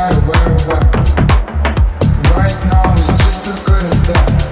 matter where or what. Right now is just as good as that.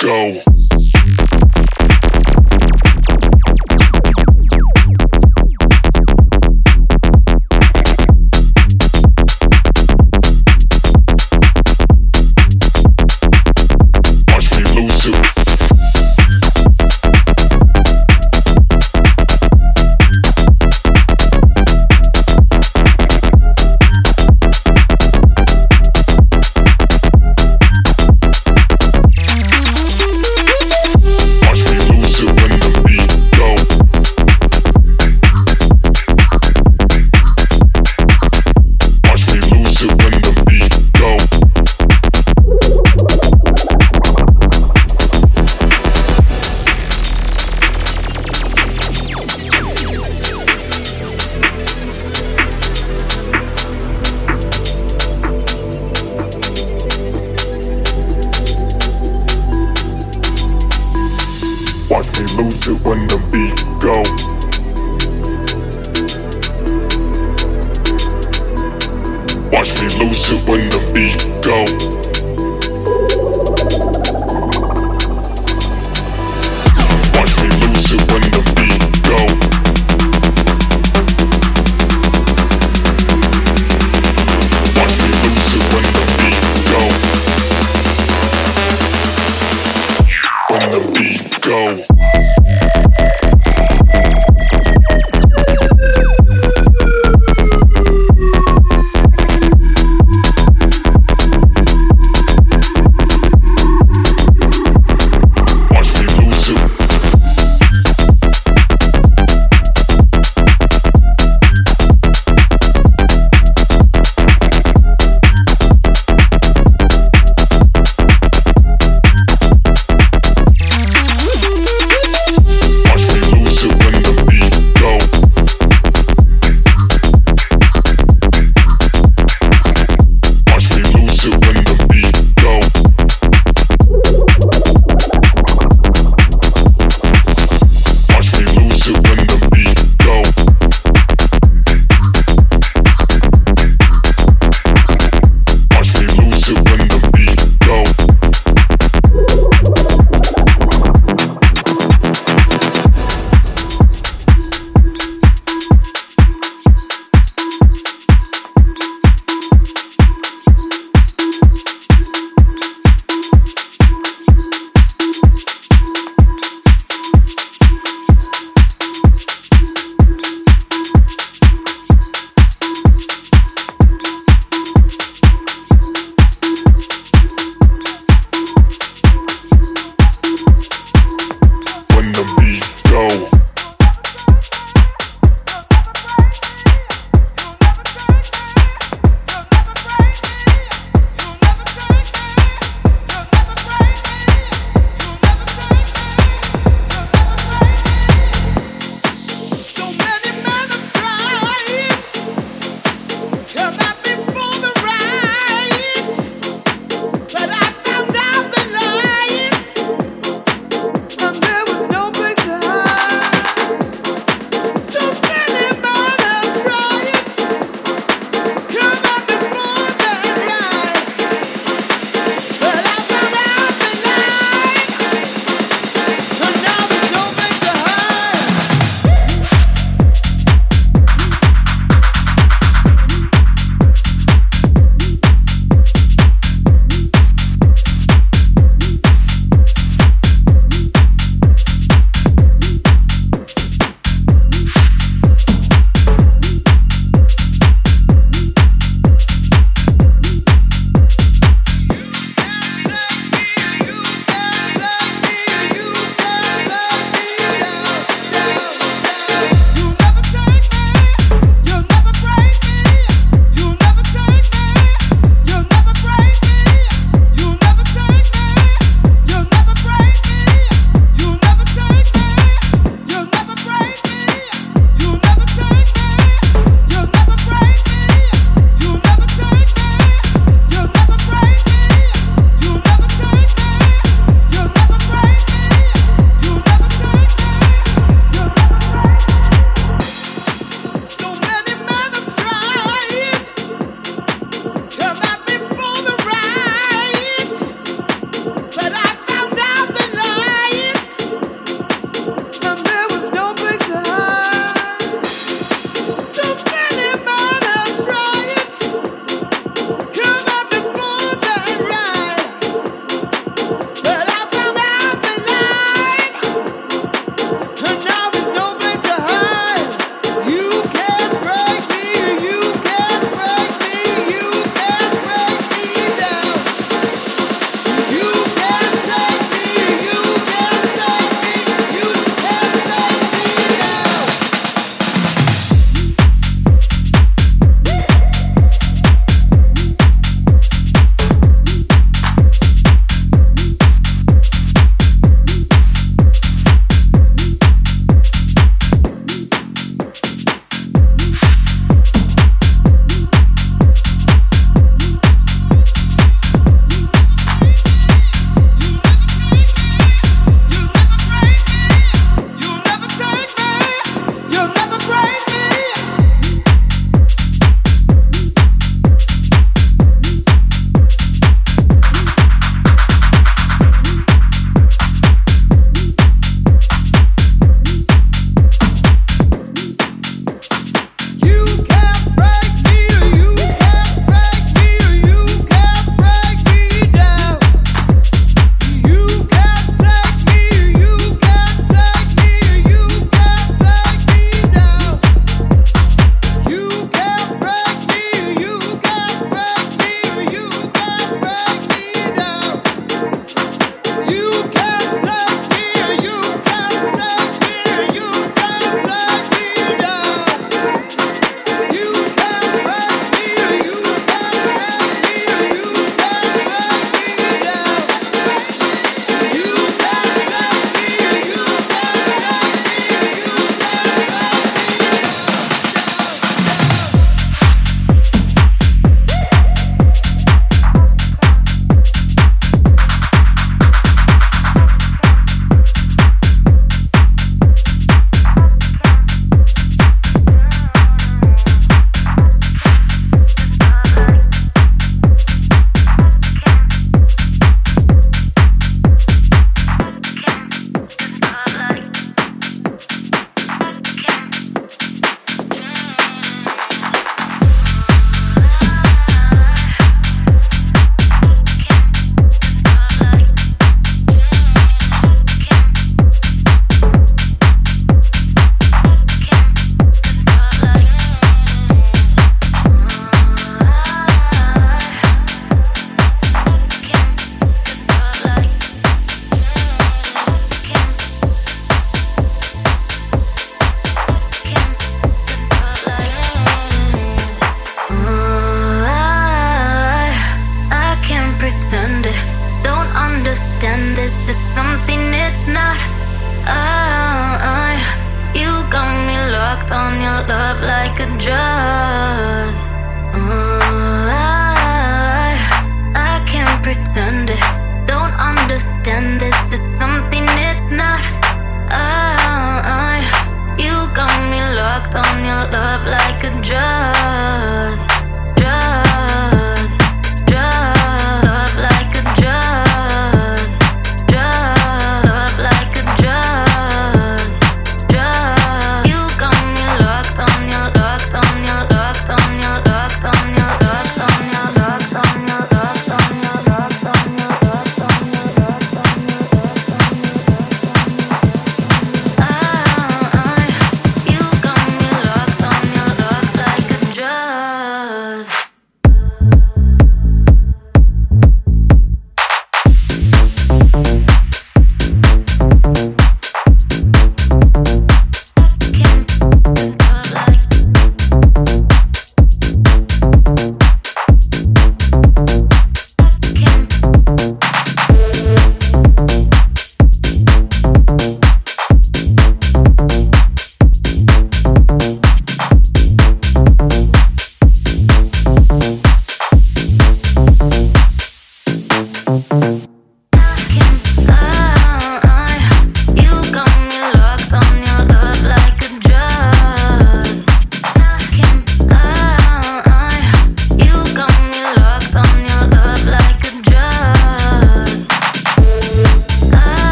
go.